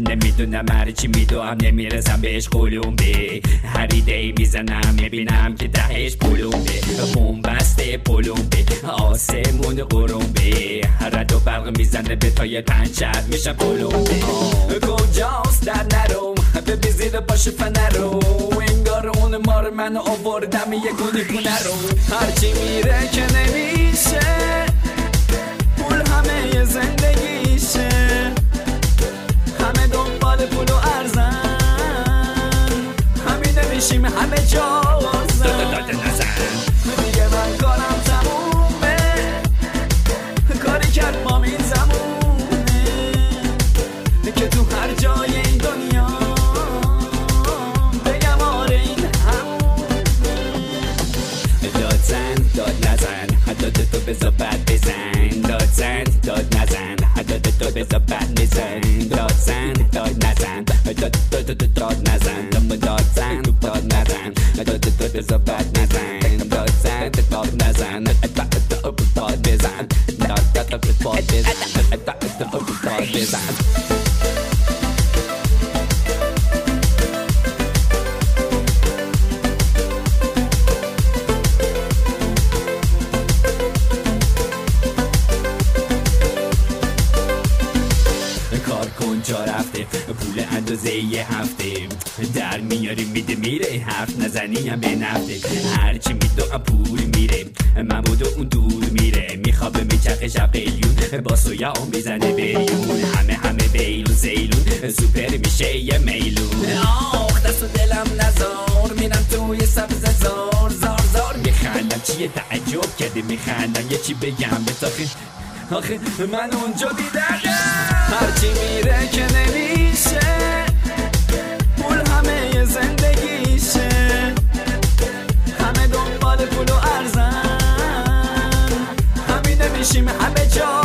نمی‌دونم هر چی میدوام نمی‌رسم بهش قلومبه هر ایده می‌زنم می‌بینم که تهش پلومبه بوم بسته پلومبه آسمون قرومبه رد و برق می‌زنه به تای پنچر میشه پلومبه کجاست در نروم ببین زیر پاش فنرو انگار اون مار من آوردم یه گونه کنه رو هرچی میره که نمیشه. پول همه زندگیشه میشیم همه جا دیگه من کارم تمومه کاری کرد مامین زمونه که تو هر جای این دنیا بگم آره این داد زن داد نزن داد تو بزا بد بزن. داد زن داد نزن داد تو بزا بد بزن. داد زن داد نزن داد داد داد رفته. پول اندازه یه هفته. در میاری میده میره. حرف نزنی هم به نفته. هرچی میدو پول میره. محمود و اون دور میره. میخوابه میچرخه شب قیلیون با سویا می‌زنه چیه تعجب کرده میخندم یه چی بگم به آخه من اونجا بیدردم هرچی میره که نمیشه. پول همه زندگیشه. همه دنبال پول و ارزن. همینه میشیم همه جا.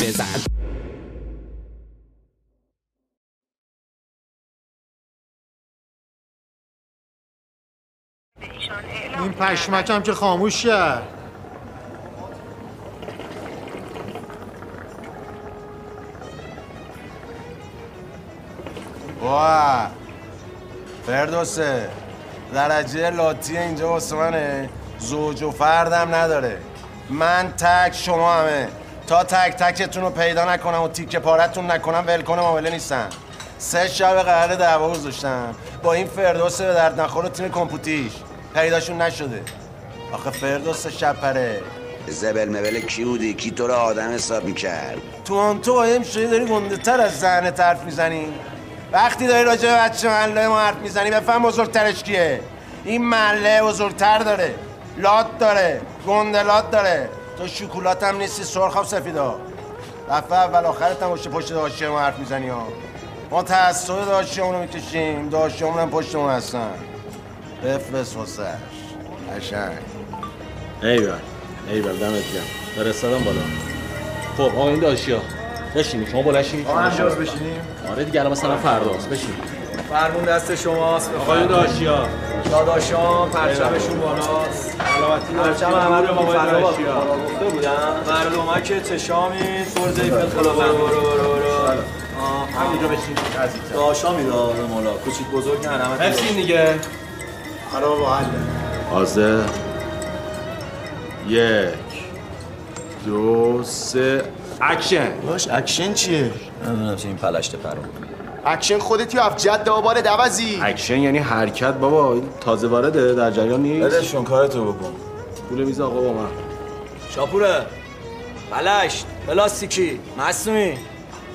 بزن. این پشمک هم که خاموش کرد. واه فردوسه درجه لاتی اینجا واسه منه. زوج و فردم نداره. من تک شما همه. تا تک تکتون رو پیدا نکنم و تیکه پارتون نکنم ولکن معامله نیستم. سه شب قرار دعوا گذاشتم با این فردوس به درد نخور و تیم کمپوتیش. پیداشون نشده. آخه فردوس شپره. زبل مبل کی بودی؟ کی تو رو آدم حساب می‌کرد؟ تو هم تو قایم شدی داری گنده تر از زن حرف می‌زنی. وقتی داری راجع به بچه محله ما حرف می‌زنی بفهم بزرگترش کیه. این محله بزرگتر داره. لات داره. گنده لات داره. تو شکولات هم نیستی سرخ و سفیدا دفعه اول آخرت هم پشت پشت داشته ما حرف می‌زنی ها. ما تعصب داشته رو می‌کشیم داشته هم پشتمون هستن. بفرست واسش. قشنگ. ایول ایول دمت گرم. فرستادم بالا. خب آقا این داشیا بشینی شما بلشین آقا همجاز بشینیم. آره دیگه الان مثلا فرداست بشین فرمون دست شماست. آقای داشیا داداشان پرچمشون بالاست. سلامتی پرچم همه رو داشیا. گفته بودم. مردمه که چشامی فرزه ایفل خلا برو برو برو. برو همینجا بشین عزیزم. داشا می‌داد مولا کوچیک بزرگ نه همه دیگه. آره با حاضر؟ یک دو سه. اکشن باش اکشن چیه؟ نمی‌دونم چه این پلشت پرو اکشن خودتی و افجد آبار دوزی اکشن یعنی حرکت بابا این تازه وارده در جریان نیست. بدشون کارتو بکن. پول میز آقا با من. شاپوره. پلشت پلاستیکی. مصنوعی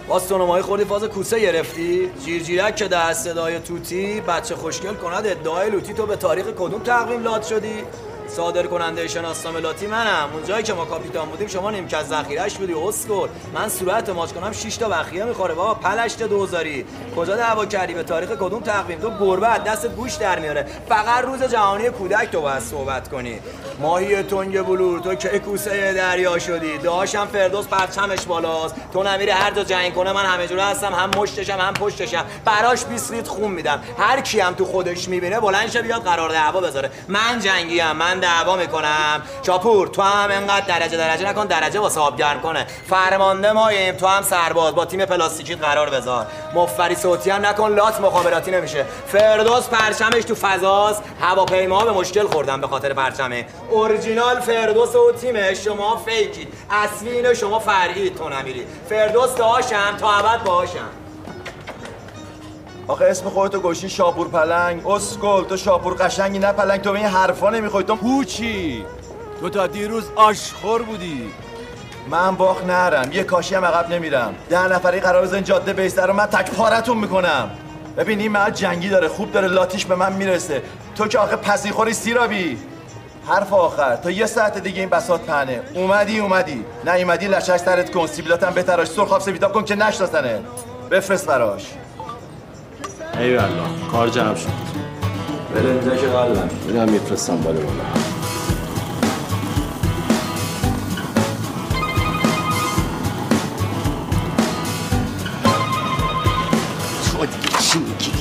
باز تونمایی خوردی فاز کوسه گرفتی. جیرجیرک که در صدای توتی بچه خوشگل کند ادعای لوتی تو به تاریخ کدوم تقویم لات شدی؟ صادر کننده شناسنامه لاتی منم. اونجایی که ما کاپیتان بودیم شما نیمکت ذخیره‌اش بودی اسکل. من صورت ماچ کنم 6 تا بخیه می‌خوره. بابا پلشت دوزاری. کجا دعوا کردی؟ به تاریخ کدوم تقویم؟ تو گربه از دست گوش در میاره. فقط روز جهانی کودک تو باید صحبت کنی. ماهی تنگ بلور تو که کوسه دریا شدی. داشم فردوس پرچمش بالاست. تو نمیری هر جا جنگ کنه من همه جوره هستم. هم مشتشم هم پشتشم. براش 20 لیتر خون میدم. هر کی هم تو خودش می‌بینه بلند شه بیاد قرار دعوا بذاره. من جنگیم من دعوا می‌کنم. چاپور تو هم انقدر درجه درجه نکن درجه واسه آب گرم کنه. فرمانده ماییم تو هم سرباز با تیم پلاستیکی قرار بذار. مفری صوتی هم نکن لات مخابراتی نمیشه. فردوس پرچمش تو فضاست. هواپیما به مشکل خوردن به خاطر پرچمه. اورجینال فردوس و تیمش شما فیکید. اصلی اینو شما فرعی تو نمیری. فردوس داشم تا ابد باشم. آخه اسم خودتو گوشی شاپور پلنگ. اسکل تو شاپور قشنگی نه پلنگ. تو به این حرفا نمی‌خوای تو پوچی. تو تا دیروز آشخور بودی. من باخ نرم. یه کاشی هم عقب نمیرم. ده نفری قرار بزن جاده بیستر رو من تک پارتون می‌کنم. ببین این مرد جنگی داره. خوب داره. لاتیش به من می‌رسه. تو که آخه پسی خوری سیرابی. حرف آخر. تا یه ساعت دیگه این بساط پهنه. اومدی اومدی. نه ایمدی لشش سرت کن. سیبیلاتم بتراش سرخاب سفیداب کن که نشناسنه. بفرست براش. ای الله کار جمع شد اینجا که قلبم اینم میفرستم بالا بالا تو دیگه چی میگی؟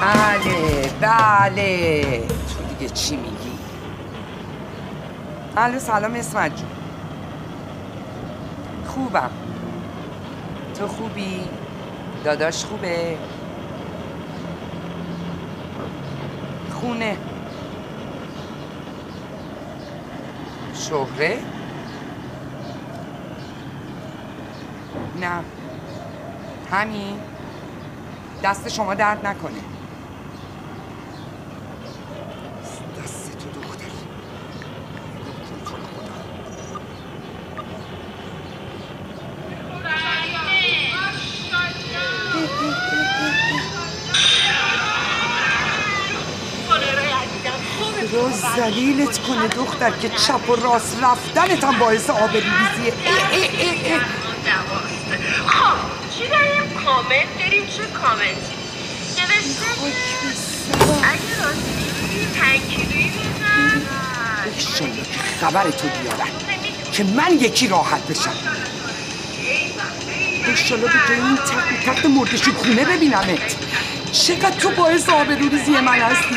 بله بله تو دیگه چی میگی؟ بله سلام اسمت جون خوبم تو خوبی؟ داداش خوبه؟ خونه. شهره؟ نه. همین. دست شما درد نکنه دست تو دختری خدا زلیلت کنه دختر که چپ و راست رفتنت هم باعث آبروریزیه اه اه اه اه. خب چی داریم؟ کامنت داریم؟ چه کامنتی؟ نوشته اگه راستی بزن. ایشالله که خبر تو بیارن که من یکی راحت بشم. ایشالله به جای این تخت تخت مردشی خونه ببینمت. چقدر تو باعث آبروریزی من هستی؟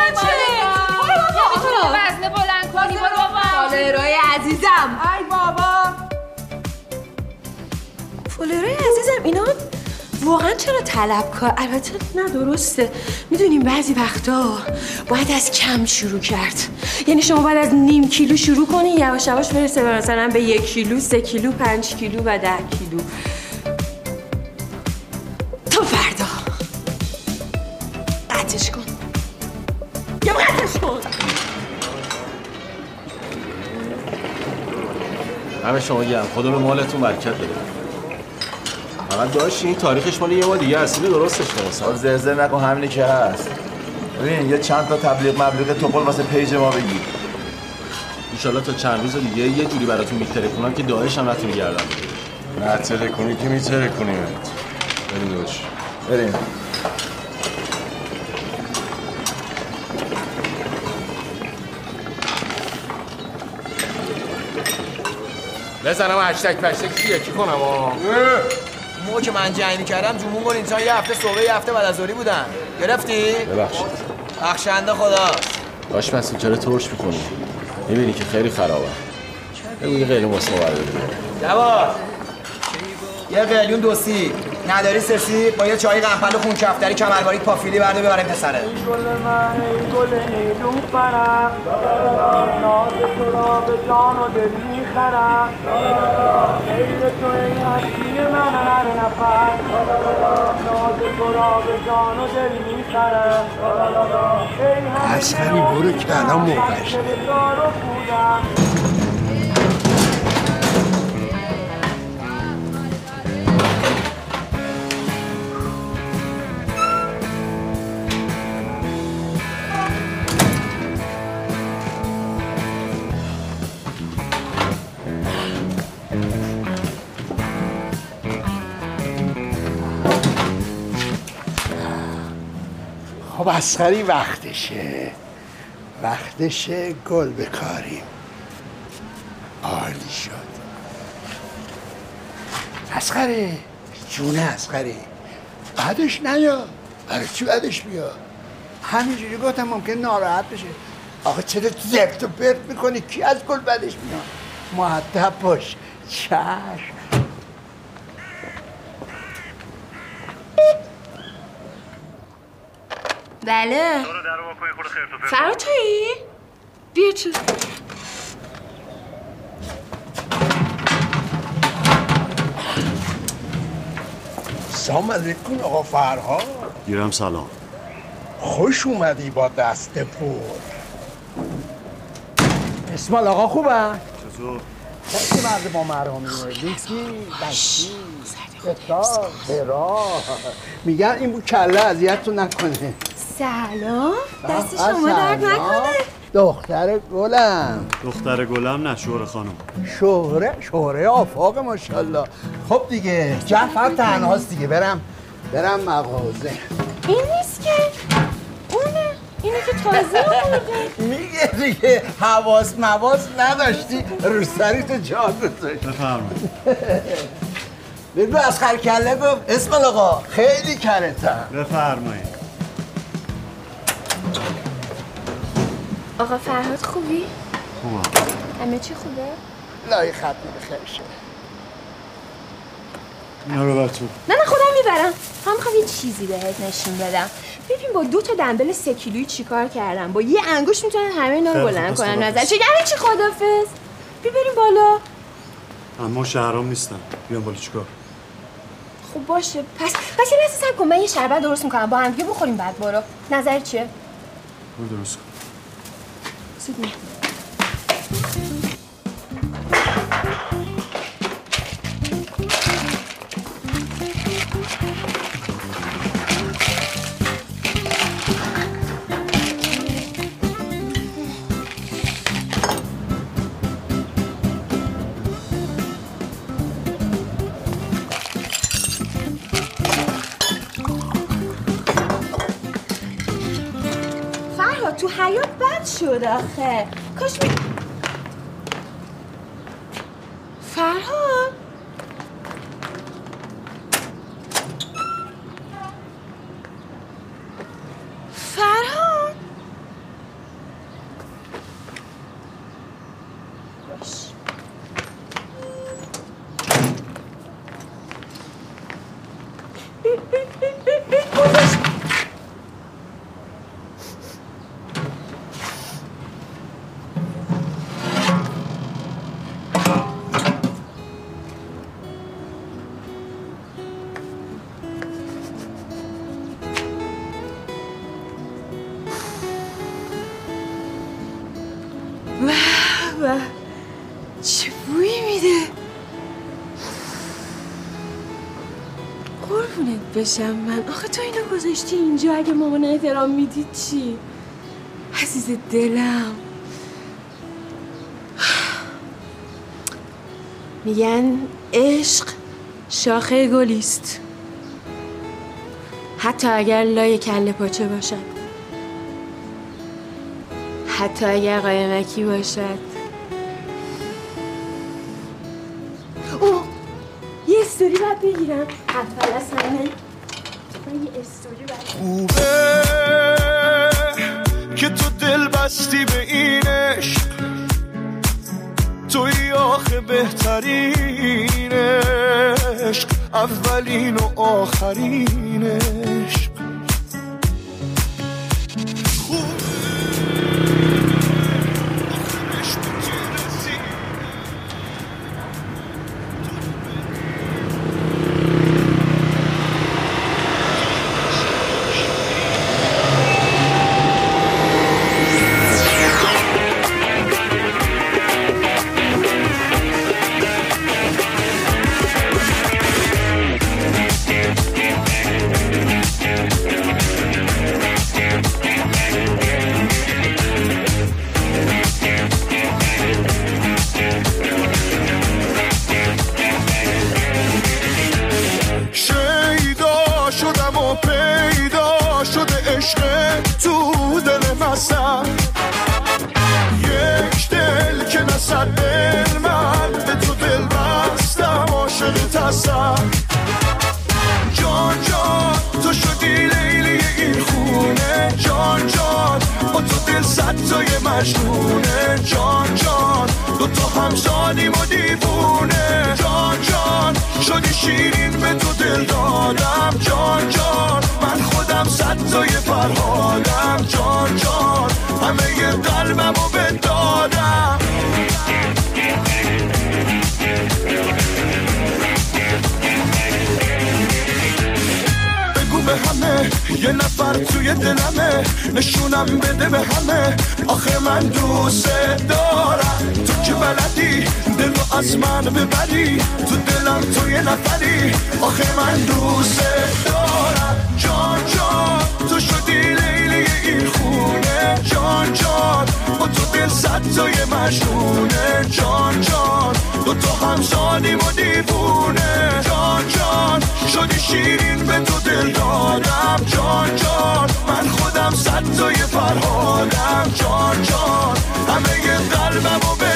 عزیزم. ای بابا. فالرای عزیزم اینا واقعا چرا طلب کار؟ البته نه درسته. می‌دونیم بعضی وقتا باید از کم شروع کرد. یعنی شما باید از نیم کیلو شروع کنی یواش یواش برسه مثلا به یک کیلو سه کیلو پنج کیلو و ده کیلو. همه شما گرم. خدا به مالتون برکت بده. فقط داشت این تاریخش مال یه ما دیگه اصیل درستش آه، کنه زرزر نکن همینی که هست. ببین یه چند تا تبلیغ مبلیغ توپل واسه پیج ما بگی. انشالله تا چند روز دیگه یه جوری براتون میتره کنم که داعش هم نتونی گردم نه تره کنی که میتره کنیمت. بریم دوش بریم. بزنم هشتک پشتک یکی کنم آه؟ موقع که من جنگ کردم گل اینجا یه هفته صبح یه هفته بعد از بودن. گرفتی؟ ببخشید. بخشنده خدا. باش مسئول چرا ترش می‌کنی؟ می‌بینی که خیلی خرابه. بگو یه قیلون واسه ما یه قلیون دوسی نداری سرسی با یه چای قهپل و خون کفتری کمرباری پافیلی برده ببریم پسره. گل ای گل را به برو که الان موقعش خب اسخری وقتشه. وقتشه گل بکاریم. عالی شد. اسخری جونه اسخری بعدش نیا. برای چی بعدش بیا؟ همینجوری گفتم ممکن ناراحت بشه. آخه چرا زرت و پرت می‌کنی؟ کی از گل بعدش میاد؟ معدب باش. چشم. بله. فرا تویی؟ بیا تو سلام علیکم آقا فرهاد. گیرم سلام. خوش اومدی با دست پر. اسمال آقا خوبه؟ چطور؟ خیلی مرد با مرهمیه لیسکی، بشی، کتاب، برا میگن این بو کله اذیتتون نکنه. سلام. دست شما درد. نکنه. دختر گلم. دختر گلم نه شوهر خانم. شهره شهره آفاق ماشاءالله. خب دیگه جعفر تنهاست دیگه. برم برم مغازه. این نیست که. اونه. اینه که تازه میگه دیگه حواس مواس نداشتی. رو سری تو جا گذاشت بفرمایید. بگو از کله گفت اسم آقا خیلی کرتم بفرمایید. آقا فرهاد خوبی؟ خوبم. همه چی خوبه؟ لای ختم بخیر اینا رو بر تو نه نه خودم می‌برم. هم می‌خوام یه چیزی بهت نشون بدم. ببین با دو تا دنبل سه کیلویی چیکار کردم؟ با یه انگوش می‌تونن همه اینا رو بلند کنن. نظر چه یعنی چی خدافز ببریم بالا. اما شهرام نیستم بیام بالا چیکار؟ خب باشه. پس پس یه لحظه کن. من یه شربت درست می‌کنم. با هم دیگه بخوریم بعد. برو. نظر چیه؟ برو درست. کن زود آخه کاش می بشم من. آخه تو اینو گذاشتی اینجا اگه مامان احترام می‌دید چی؟ عزیز دلم. میگن عشق شاخه گلیست. حتی اگر لای کله پاچه باشد. حتی اگر قایمکی باشد. اوه یه استوری باید بگیرم. اول از همه من یه استوری باید خوبه که تو دل بستی به این عشق. توی آخه بهترین عشق اولین و آخرین شیرین به تو دل دادم. جان جان من خودم صد تای فرهادم. جان جان همه قلبم رو به یه نفر توی دلمه نشونم بده به همه. آخه من دوست دارم. تو که بلدی دل از من ببری. تو دلم تو یه نفری. آخه من دوست دارم. جان جان تو شدی لیلی این خونه. جان جان با تو دل صد تای مجنونه. جان جان دو تا همسانیم و دیوونه. جان جان شدی شیرین به تو دل دادم. جان جان من خودم صد تای فرهادم. جان جان همه قلبم رو به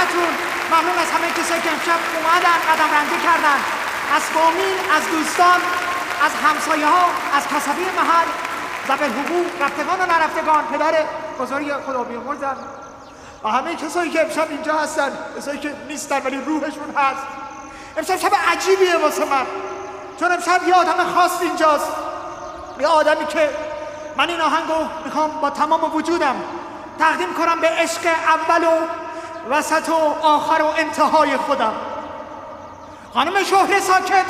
همتون ممنون از همه کسایی که امشب اومدن قدم رنگی کردن. از فامیل از دوستان از همسایه ها از کسبی محل زبل حقوق رفتگان و نرفتگان پدر بزرگ خدا بیامرزم و همه کسایی که امشب اینجا هستن کسایی که نیستن ولی روحشون هست. امشب شب عجیبیه واسه من. چون امشب یه آدم خاص اینجاست. یه آدمی که من این آهنگو می‌خوام با تمام وجودم تقدیم کنم به عشق اول و وسط و آخر و انتهای خودم. خانم شهر ساکت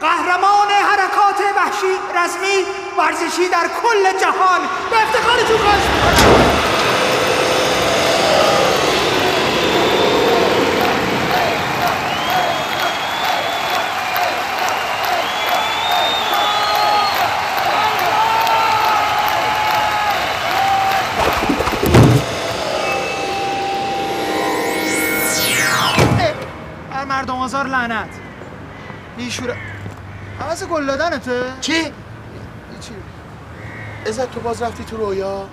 قهرمان حرکات وحشی رسمی ورزشی در کل جهان به افتخارتون خواهش اه، مردم آزار لعنت. بیشوره حواس گل دادنته؟ چی؟ چی؟ ازت تو باز رفتی تو رویا؟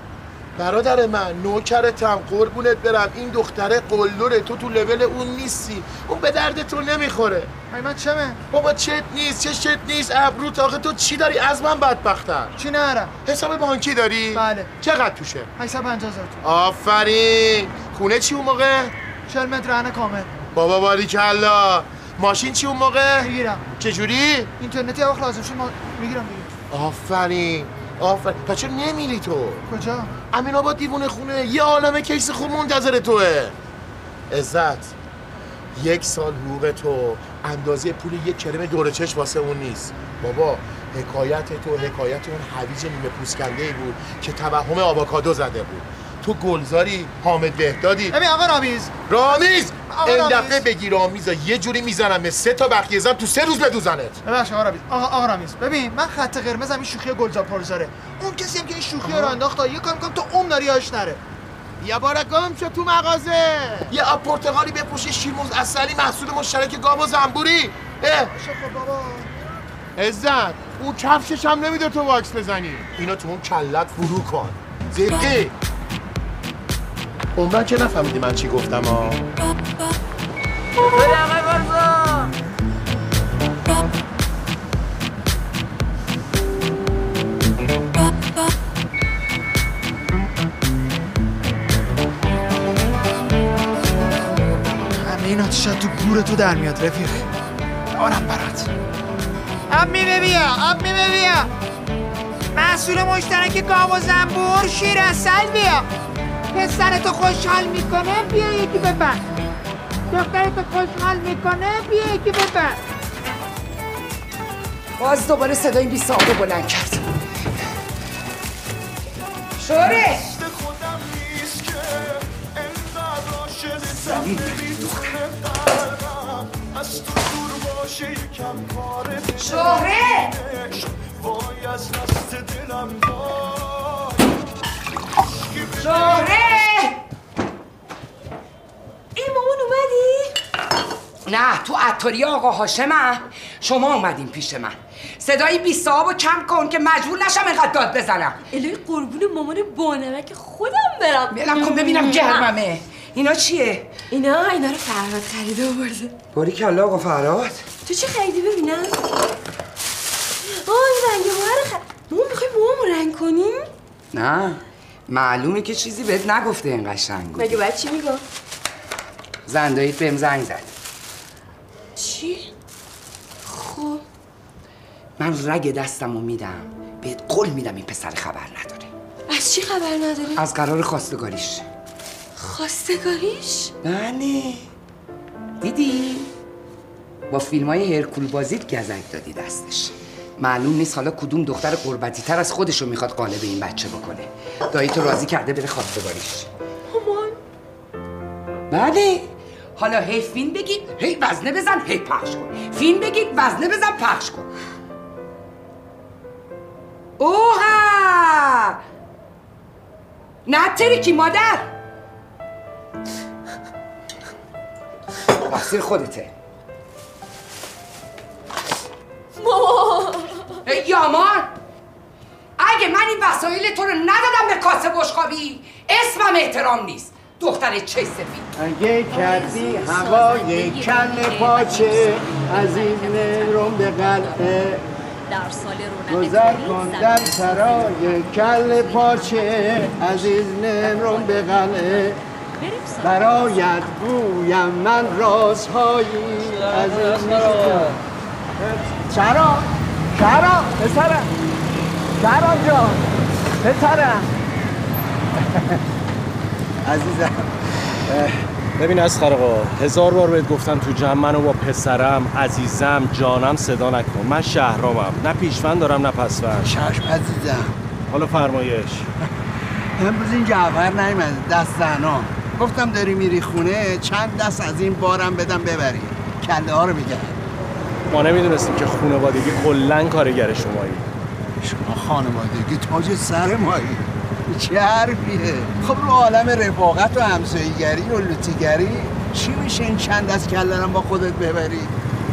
برادر من نوکرتم قربونت برم. این دختره قلدره تو تو لول اون نیستی. اون به درد تو نمی‌خوره. من چمه؟ بابا چت نیست چه شت نیست؟ ابرو آخه تو چی داری؟ از من بدبختر. چی نرم حساب بانکی داری؟ بله. چقدر توشه؟ 850 هزار تومان آفرین. خونه چی اون موقع؟ 40 متر کامل. بابا باریکلا. ماشین چی اون موقع؟ می‌گیرم. چجوری؟ اینترنتی وقت لازم شد ما می‌گیرم دیگه. آفرین. آفرین. پس چرا نمیری تو؟ کجا؟ امین آباد دیوونه خونه. یه عالم کیس خوب منتظر توه. عزت. یک سال حقوق تو. اندازه پول یک کرم دور چشم واسه اون نیست. بابا حکایت تو حکایت اون هویج نیمه پوسکنده ای بود که توهم آواکادو زده بود. تو گلزاری حامد بهدادی. ببین آقا رامیز رامیز این رامیز. دفعه بگی رامیز یه جوری می‌زنم به سه تا بخیه زن تو سه روز بدوزنت. ببخش آقا رامیز آقا, آقا رامیز ببین من خط قرمزم این شوخی گلزار پرزاره اون کسی هم که این شوخی رو انداخت یه کار می‌کنم تو عمر داری یاش نره. یا بارا گم شد تو مغازه. یه آب پرتقالی بپوشی شیرموز اصلی محصول مشترک گاو و زنبوری. اه. بابا. عزت اون کفشش هم نمیده تو واکس بزنی. اینا تو اون کلت فرو کن. زرقه عمرن چه نفهمیدی من چی گفتم ها بله این آتیش تو گور تو در میاد رفیق. آرم برات. امی ببیا امی ببیا محصول مشترک گاو و زنبور شیر اصل بیا. پسرتو خوشحال می‌کنه بیا یکی ببر دخترتو خوشحال می‌کنه بیا یکی ببر باز دوباره صدای بی صاحبه بلند کرد. شوره! زمین شهره ای مامان اومدی؟ نه تو عطاری آقا هاشمم شما اومدین پیش من. صدای بی صاحب کم کن که مجبور نشم اینقدر داد بزنم. الهی قربون مامان بانمک خودم برم. بلم کن ببینم گرممه. اینا چیه؟ اینا اینا رو فرهاد خریده آورده. باری کلا آقا فرهاد. تو چی خریدی ببینم؟ آه این رنگ موها رو خ... مامان می‌خوای موهامو رنگ کنیم؟ نه. معلومه که چیزی بهت نگفته این قشنگو مگه باید چی میگم؟ زنداییت بهم زنگ زد چی؟ خب من رگ دستمو میدم بهت قول میدم این پسر خبر نداره از چی خبر نداری؟ از قرار خواستگاریش خواستگاریش؟ بله دیدی؟ با فیلم های هرکول بازیت گزک دادی دستش معلوم نیست حالا کدوم دختر قربتی تر از خودشو می‌خواد قالب این بچه بکنه. دایی تو راضی کرده بره خواستگاریش مامان. بله. حالا هی فیلم بگید هی وزنه بزن هی پخش کن. فیلم بگید وزنه بزن پخش کن. اوها! نه ترکی مادر. تقصیر خودته. مامان. یامان اگه من این وسایل تو رو ندادم به کاسه بشقابی اسمم احترام نیست. دختر چه سفید. اگه کردی هوای کل پاچه عزیز نرم به قلعه. در سال رونق گذر کن در سرای کل پاچه عزیز نرم به قلعه. برایت گویم من رازهایی. عزیز نرم. چرا؟ چرا؟ پسرم چرا جان پسرم عزیزم. ببین از خرقا هزار بار بهت گفتم تو جمع منو با پسرم عزیزم جانم صدا نکن. من شهرامم. نه پیشوند دارم نه پسوند. چشم عزیزم. حالا فرمایش. امروز این جعفر نیومده دست زنا. گفتم داری میری خونه چند دست از این بارم بدم ببری. کله ها رو بگرد ما نمی‌دونستیم که خانوادگی کلا کارگر شمایی. شما خانوادگی تاج سر مایی. چه حرفیه؟ خب رو عالم رفاقت و همسایگری و لوتیگری چی میشه این چند دست کلنم با خودت ببری؟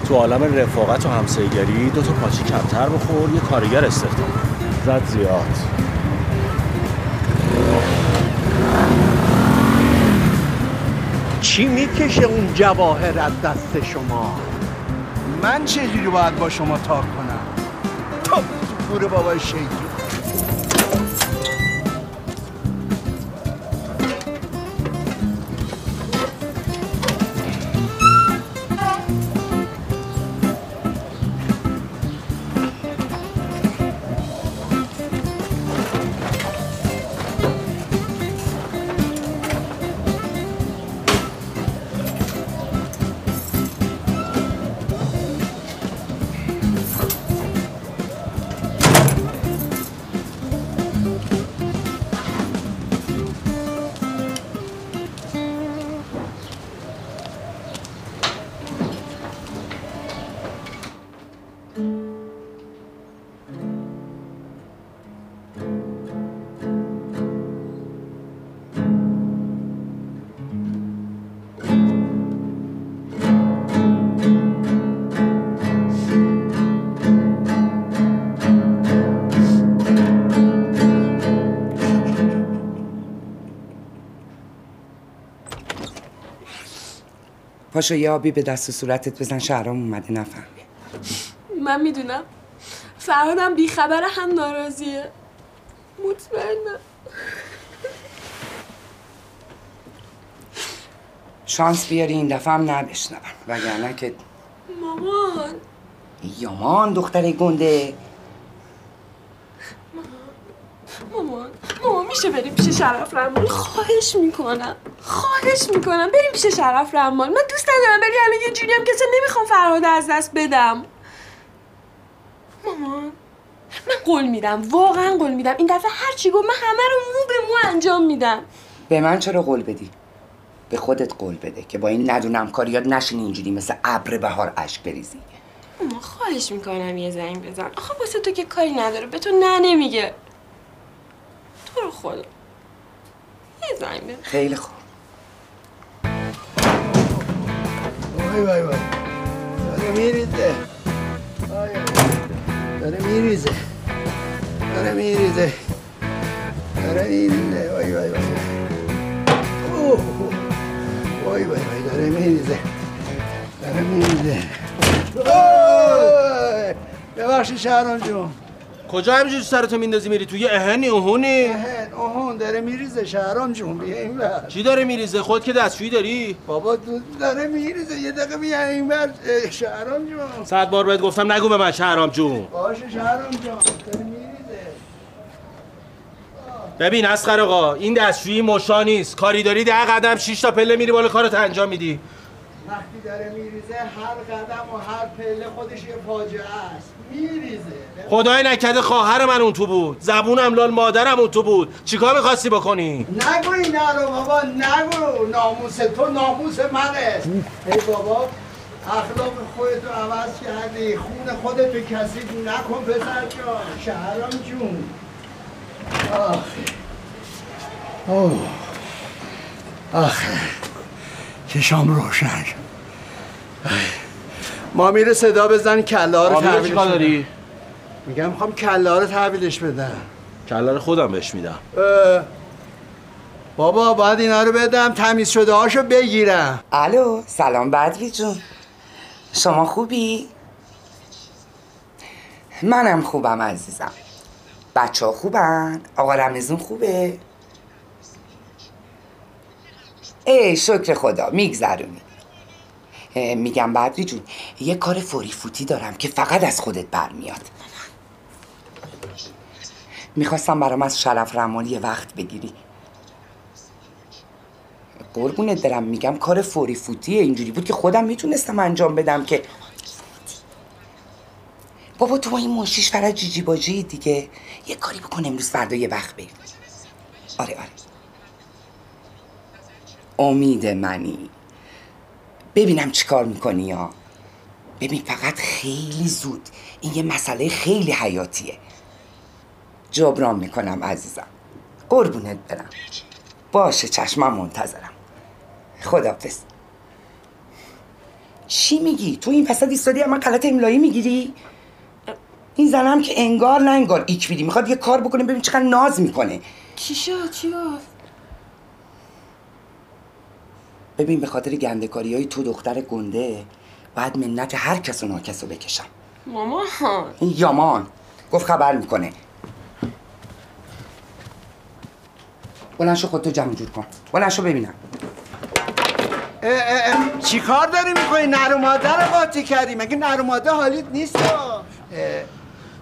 تو عالم رفاقت و همسایگری دو تا پاچی کمتر بخور یه کارگر استخدام. زد زیاد. چی می‌کشه اون جواهر از دست شما؟ من چجوری باید با شما تا کنم. تا گور بابای شیطون. پاشو یه آبی به دست و صورتت بزن شهرام اومده نفهمی من می‌دونم. فرهادم بیخبر هم ناراضیه. مطمئنم. شانس بیاری این دفعه هم نبشنوم وگرنه که مامان. یامان دختر گنده. مامان. مامان. میشه بریم پیش شرف رحمان خواهش می‌کنم. خواهش می‌کنم. بریم پیش شرف رحمان من دوست ندارم ولی الان یه جوری هم که اصلا نمی‌خوام فرهاد از دست بدم. مامان من قول میدم واقعا قول میدم. این دفعه هر چی گفت من همه رو مو به مو انجام میدم. به من چرا قول بدی؟ به خودت قول بده که با این ندونم کاریات نشینی اینجوری مثل ابر بهار اشک بریزی. مامان خواهش می‌کنم یه زنگ بزن. آخه واسه تو که کاری نداره به تو نه نمیگه. تو رو خدا یه زنگ خیلی خوب. وای وای وای. داره میریزه. وای. داره میریزه. داره میریزه. داره میریزه. وای وای وای. وای وای وای. داره میریزه. داره میریزه. وای. ببخشید شهرام جون. کجا همینجوری سرتو میندازی میری؟ توی اهنی اوهونی اهن اوهون داره میریزه شهرام جون بیا این بر چی داره میریزه؟ خود که دستشویی داری؟ بابا داره میریزه یه دقیقه بیا این بر شهرام جون. صد بار بهت گفتم نگو به من شهرام جون. باشه شهرام جون. داره میریزه. ببین اسخر آقا این دستشویی مشا نیست. کاری داری ده قدم شش تا پله میری بالا کارت انجام میدی. وقتی داره میریزه هر قدم و هر پله خودش یه فاجعه است. خدای نکرده خواهر من اون تو بود. زبونم لال مادرم اون تو بود. چیکار می‌خواستی بکنی؟ نگو اینا رو بابا نگو. ناموس تو ناموس منه ای بابا اخلاق خودتو عوض کردی. خون خودتو کسی نکن پسر جان. شهرام جون. آخ اوه. آخ چشام روشن. ما میره صدا بزن کله ها رو تحویلش. داری؟ میگم می‌خوام کله ها رو تحویلش بدم کله رو خودم بهش میدم بابا باید اینا رو بدم تمیز شده هاشو بگیرم الو سلام بدری جون شما خوبی؟ منم خوبم عزیزم بچه ها خوبن؟ آقا رمزون خوبه؟ ای شکر خدا میگذرونی میگم بدری جون یه کار فوری فوتی دارم که فقط از خودت برمیاد. می‌خواستم برام از شرف رمال یه وقت بگیری. قربونت دارم میگم کار فوری فوتیه. اینجوری بود که خودم می‌تونستم انجام بدم که بابا تو با این مشیش فرا جیجی باجی دیگه. یه کاری بکن امروز فردا یه وقت بریم. آره آره. امید منی. ببینم چی کار می‌کنی یا. ببین فقط خیلی زود. این یه مسئله خیلی حیاتیه. جبران می‌کنم عزیزم. قربونت برم. باشه چشمم منتظرم. خدافز چی میگی؟ تو این وسط ایستادی من غلط املایی می‌گیری؟ این زنم که انگار نه انگار ایک می‌خواد یه کار بکنه ببین چقدر ناز می‌کنه. چی شد؟ چی گفت؟ ببین به خاطر گندکاری های تو دختر گنده باید منت هر کس و ناکس رو بکشم. مامان. این یامان. گفت خبر می‌کنه. بلند شو خودتو جمع جور کن. بلند شو ببینم. اه، اه، اه، چی کار داری می‌کنی؟ نر و ماده رو قاطی کردی؟ مگه نر و ماده حالیت نیست؟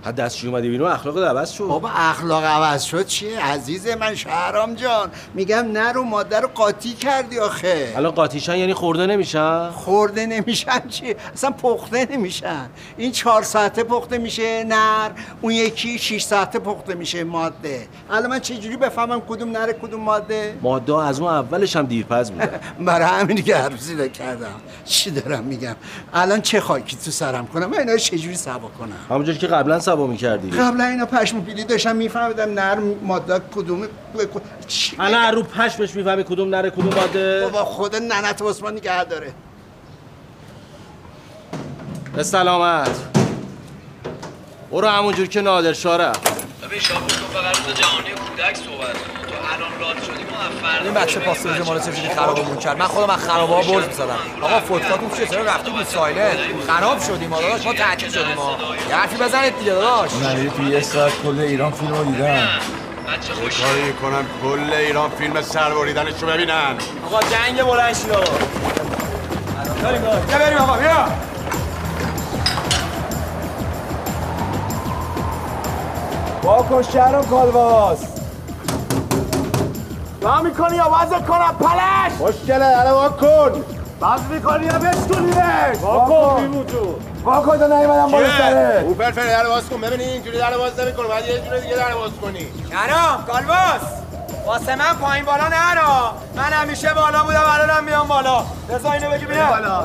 حد دستشویی اومدی بیرون اخلاق عوض شد. بابا اخلاق عوض شد چیه؟ عزیز من شهرام جان. میگم نر و ماده رو قاطی کردی آخه. الان قاطیشن یعنی خورده نمیشن؟ خورده نمیشن چی؟ اصلا پخته نمیشن. این چهار ساعته پخته میشه نر اون یکی شیش ساعته پخته میشه ماده. الان من چجوری بفهمم کدوم نر کدوم ماده؟ ماده از اون اولش هم دیرپز بودن برای همین که حرف کردم. چی دارم میگم؟ الان چه خاکی تو سرم کنم؟ من اینا چجوری سوا کنم؟ همونجوری که قبلا سبا می‌کردی؟ قبلا اینا پشم پیلی داشتم میفهمیدم نر ماده کدوم چی الان رو پشمش می‌فهمی کدوم نره کدوم ماده؟ بابا خود ننت عثمان نگه داره. به سلامت. برو همونجور که نادر شاه رفت ببین شاپور تو فقط روز جهانی کودک صحبت این بچه پاساژ ما رو چجوری خرابمون کرد؟ من خودم از خرابه ها برز می‌زدم آقا فوتکاتون چیه چرا رفتی بود سایلنت خراب شدیم ما داداش ما تعطیل شدیم ما. یه حرفی بزنید دیگه داداش. من تو یه ساعت کل ایران فیلم رو دیدم کاری کنم کل ایران فیلم سربریدنشو ببینن. آقا جنگ بلند شید آقا بیا بریم آقا بیا. واکن شهرم کالواس با می‌کنی یا وزن کنم؟ پلش! مشکله الان واکن باز می‌کنی یا بشکنیمش واکن بی وجود واکن تا نیومدم بالا سره او فرفر در باز کن. ببینی اینجوری در باز نمی‌کنه. باید یه جوری دیگه در باز کنی. شهرام کالباس. واسه من پایین بالا نرا. من همیشه بالا بودم الانم میام بالا. رضا اینو بگی بیا. بالا.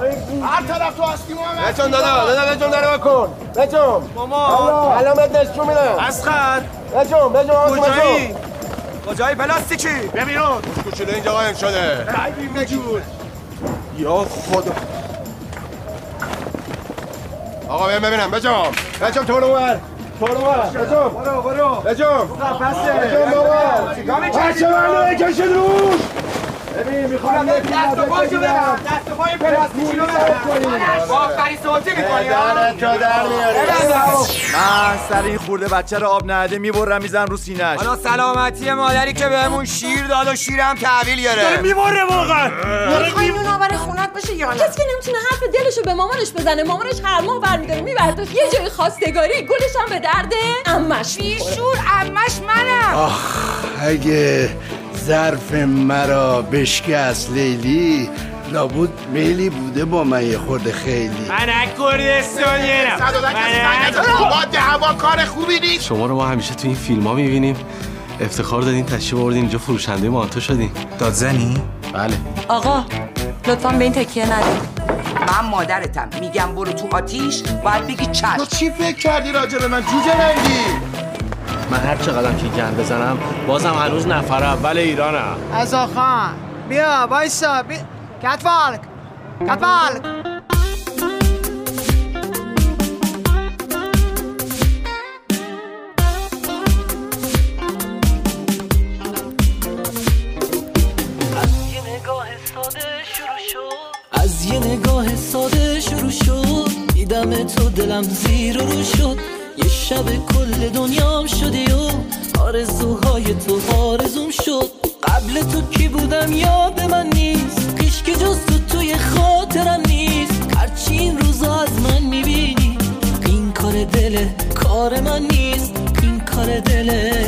هر طرف تو هستی محمد بچون دادا دادا بچون در واکن بچون. ماما. الان بهت نشون میدم. اسخر. بچون بچون کجایی؟ کجایی پلاستیکی؟ ببینون کوچولو اینجا قایم شده. بجور یا خدا. آقا بیم ببینم. بجام بجام تو رو بر تو رو بر بجام برو برو. بجام قفسه بجام بابا چیکار می‌کردی؟ بچه من رو بکشید روش. ببین می‌خوام دست و پاشو برم دست و پای پلاستیکی رو برم با آخری صوتی می‌کنی رو در میاری من سر این خورده بچه رو آب نده می‌برم میزن رو سینش حالا سلامتی مادری که بهمون شیر داد و شیرم تحویل گرفت داره می‌بره واقعا. می‌خوای اون آور خونت باشه یا نه کسی که نمی‌تونه حرف دلشو به مامانش بزنه مامانش هر ماه برمیداره میبرده یه جای خواستگاری گلش هم به درده امش بیشور امش منم آخ اگه ظرف مرا بشکست لیلی لابد میلی بوده با من یه خورده خیلی. من از کردستانیم آباد هوا کار خوبی نیست. شما رو ما همیشه تو این فیلم ها می‌بینیم. افتخار دادین تشریف آوردین اینجا فروشنده مانتو شدین. دادزنی؟ بله. آقا لطفا به این تکیه ندید من مادرتم. میگم برو تو آتیش باید بگی چشم. تو چی فکر کردی راجع به من؟ جوجه رنگی. من هر چقدر که گند بزنم بازم هنوز نفر اول ایرانم. ازا خان بیا وایسا بیا کتفالک کتفالک. از یه نگاه ساده شروع شد. دیدم تو دلم زیر و رو شد. شب کل دنیام شدی و آرزوهای تو آرزوم شد. قبل تو کی بودم یاد من نیست. پیش که جز تو توی خاطرم نیست. هرچی این روزا از من می‌بینی این کار دله کار من نیست. این کار دله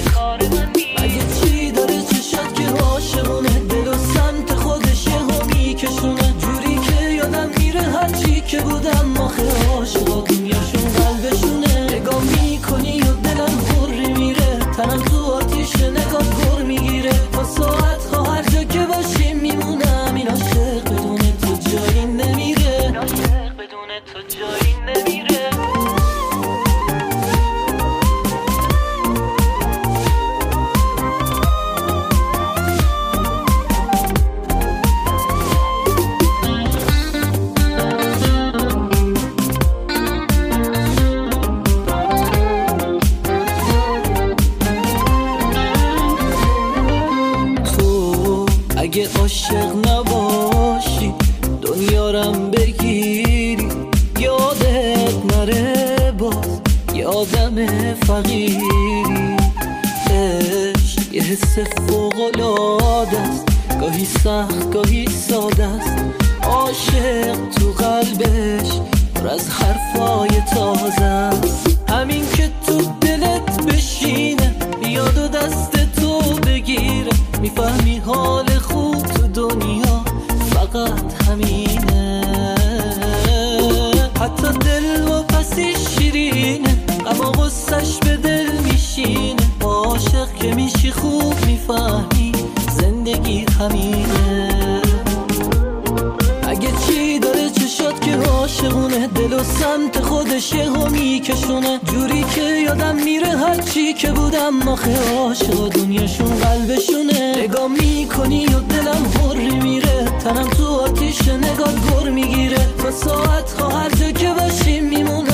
فقیری عشق یه حس فوقلاده است گاهی سخت گاهی ساده است عاشق تو قلبش پر از حرفای تازه است همین که تو دلت بشینه بیاد و دست تو بگیره. می‌فهمی حال خوب تو دنیا فقط همینه. حتی دل و پسی شیرینه اما غصش به دل که میشی خوب می‌فهمی زندگی همینه اگه چی داره چشات که عاشقونه دل و سمت خودش یهو میکشونه. جوری که یادم میره هرچی که بودم آخه عاشق دنیاشون قلبشونه. نگاه می‌کنی و دلم پر میره تنم تو آتیش نگاه گر می‌گیره. تا ساعت ها هر جا که باشیم میمونم